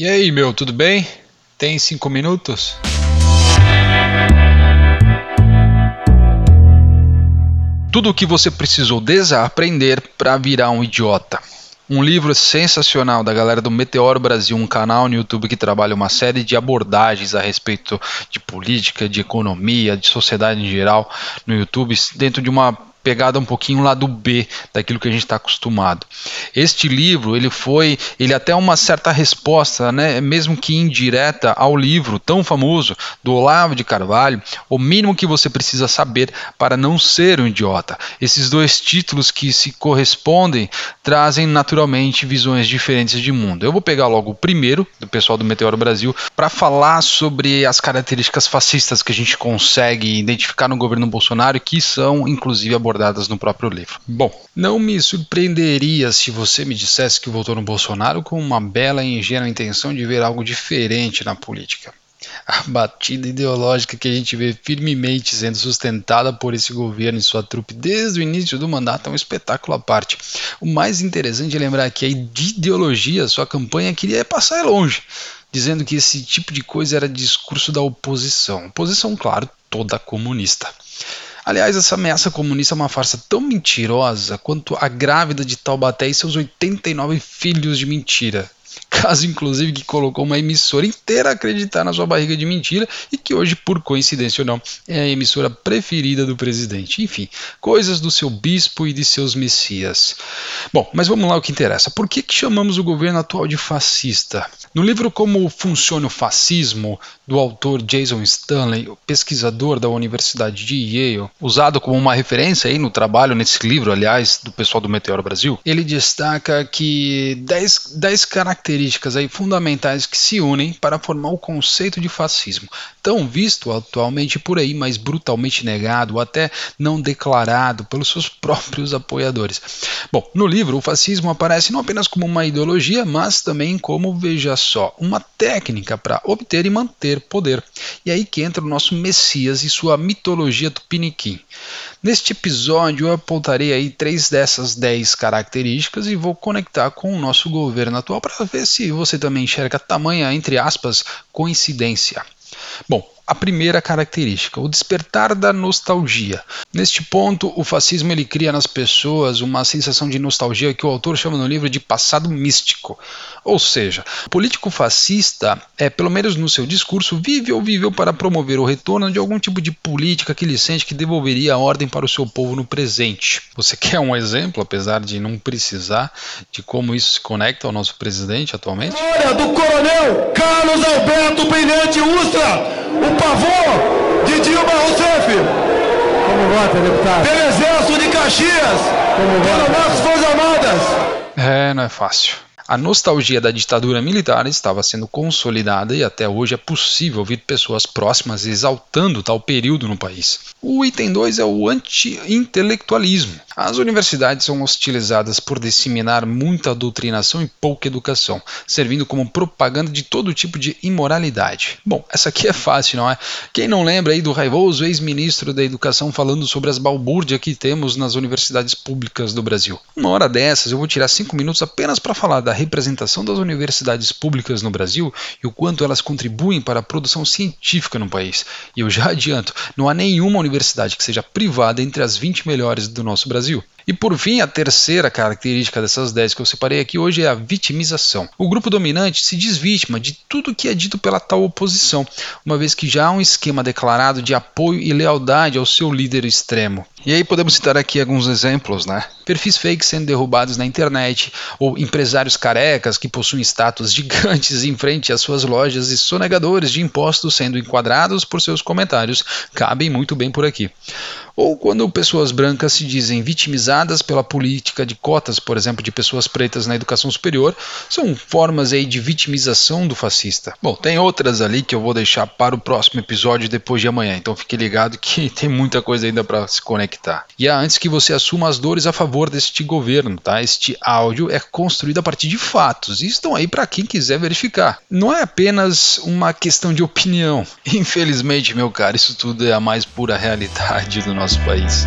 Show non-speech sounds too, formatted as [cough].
E aí, meu, tudo bem? Tem cinco minutos? Tudo o que você precisou desaprender para virar um idiota. Um livro sensacional da galera do Meteoro Brasil, um canal no YouTube que trabalha uma série de abordagens a respeito de política, de economia, de sociedade em geral no YouTube, dentro de uma pegada um pouquinho lá do B daquilo que a gente está acostumado. Este livro ele foi, ele até uma certa resposta, né, mesmo que indireta, ao livro tão famoso do Olavo de Carvalho, o mínimo que você precisa saber para não ser um idiota. Esses dois títulos que se correspondem trazem naturalmente visões diferentes de mundo. Eu vou pegar logo o primeiro do pessoal do Meteoro Brasil para falar sobre as características fascistas que a gente consegue identificar no governo Bolsonaro, que são inclusive abordadas no próprio livro. Bom, não me surpreenderia se você me dissesse que votou no Bolsonaro com uma bela e ingênua intenção de ver algo diferente na política. A batida ideológica que a gente vê firmemente sendo sustentada por esse governo e sua trupe desde o início do mandato é um espetáculo à parte. O mais interessante é lembrar que a ideologia, sua campanha, queria passar longe, dizendo que esse tipo de coisa era discurso da oposição. Oposição, claro, toda comunista. Aliás, essa ameaça comunista é uma farsa tão mentirosa quanto a grávida de Taubaté e seus 89 filhos de mentira. Caso, inclusive, que colocou uma emissora inteira a acreditar na sua barriga de mentira e que hoje, por coincidência ou não, é a emissora preferida do presidente. Enfim, coisas do seu bispo e de seus messias. Bom, mas vamos lá ao que interessa. Por que, que chamamos o governo atual de fascista? No livro Como Funciona o Fascismo, do autor Jason Stanley, pesquisador da Universidade de Yale, usado como uma referência aí no trabalho nesse livro, aliás, do pessoal do Meteoro Brasil, ele destaca que 10 características características aí fundamentais que se unem para formar o conceito de fascismo, tão visto atualmente por aí, mas brutalmente negado, até não declarado pelos seus [laughs] próprios apoiadores. Bom, no livro o fascismo aparece não apenas como uma ideologia, mas também como, veja só, uma técnica para obter e manter poder. E aí que entra o nosso Messias e sua mitologia tupiniquim. Neste episódio eu apontarei aí três dessas dez características e vou conectar com o nosso governo atual para ver se você também enxerga tamanha, entre aspas, coincidência. Bom, a primeira característica, o despertar da nostalgia. Neste ponto, o fascismo ele cria nas pessoas uma sensação de nostalgia que o autor chama no livro de passado místico. Ou seja, o político fascista, é, pelo menos no seu discurso, vive ou viveu para promover o retorno de algum tipo de política que ele sente que devolveria a ordem para o seu povo no presente. Você [laughs] quer um exemplo, apesar de não precisar, de como isso se conecta ao nosso presidente atualmente? Olha, do coronel Carlos Alberto Brilhante Ustra, o pavor de Dilma Rousseff. Como vota, deputado? Pelo Exército de Caxias. Como Pelo nossas Forças Armadas. É, não é fácil. A nostalgia da ditadura militar estava sendo consolidada e até hoje é possível ouvir pessoas próximas exaltando tal período no país. O item 2 é o anti-intelectualismo. As universidades são hostilizadas por disseminar muita doutrinação e pouca educação, servindo como propaganda de todo tipo de imoralidade. Bom, essa aqui é fácil, não é? Quem não lembra aí do raivoso ex-ministro da Educação falando sobre as balbúrdias que temos nas universidades públicas do Brasil? Uma hora dessas eu vou tirar cinco minutos apenas para falar da representação das universidades públicas no Brasil e o quanto elas contribuem para a produção científica no país. E eu já adianto, não há nenhuma universidade que seja privada entre as 20 melhores do nosso Brasil. Brasil. E por fim, a terceira característica dessas 10 que eu separei aqui hoje é a vitimização. O grupo dominante se diz vítima de tudo que é dito pela tal oposição, uma vez que já há um esquema declarado de apoio e lealdade ao seu líder extremo. E aí podemos citar aqui alguns exemplos, né? Perfis fakes sendo derrubados na internet, ou empresários carecas que possuem status gigantes em frente às suas lojas e sonegadores de impostos sendo enquadrados por seus comentários, cabem muito bem por aqui. Ou quando pessoas brancas se dizem vitimizadas pela política de cotas, por exemplo, de pessoas pretas na educação superior, são formas aí de vitimização do fascista. Bom, tem outras ali que eu vou deixar para o próximo episódio depois de amanhã, então fique ligado [laughs] que tem muita coisa ainda para se conectar. E antes que você assuma as dores a favor deste governo, tá? Este áudio é construído a partir de fatos e estão aí para quem quiser verificar. Não é apenas uma questão de opinião. [laughs] Infelizmente, meu cara, isso tudo é a mais pura realidade do nosso país.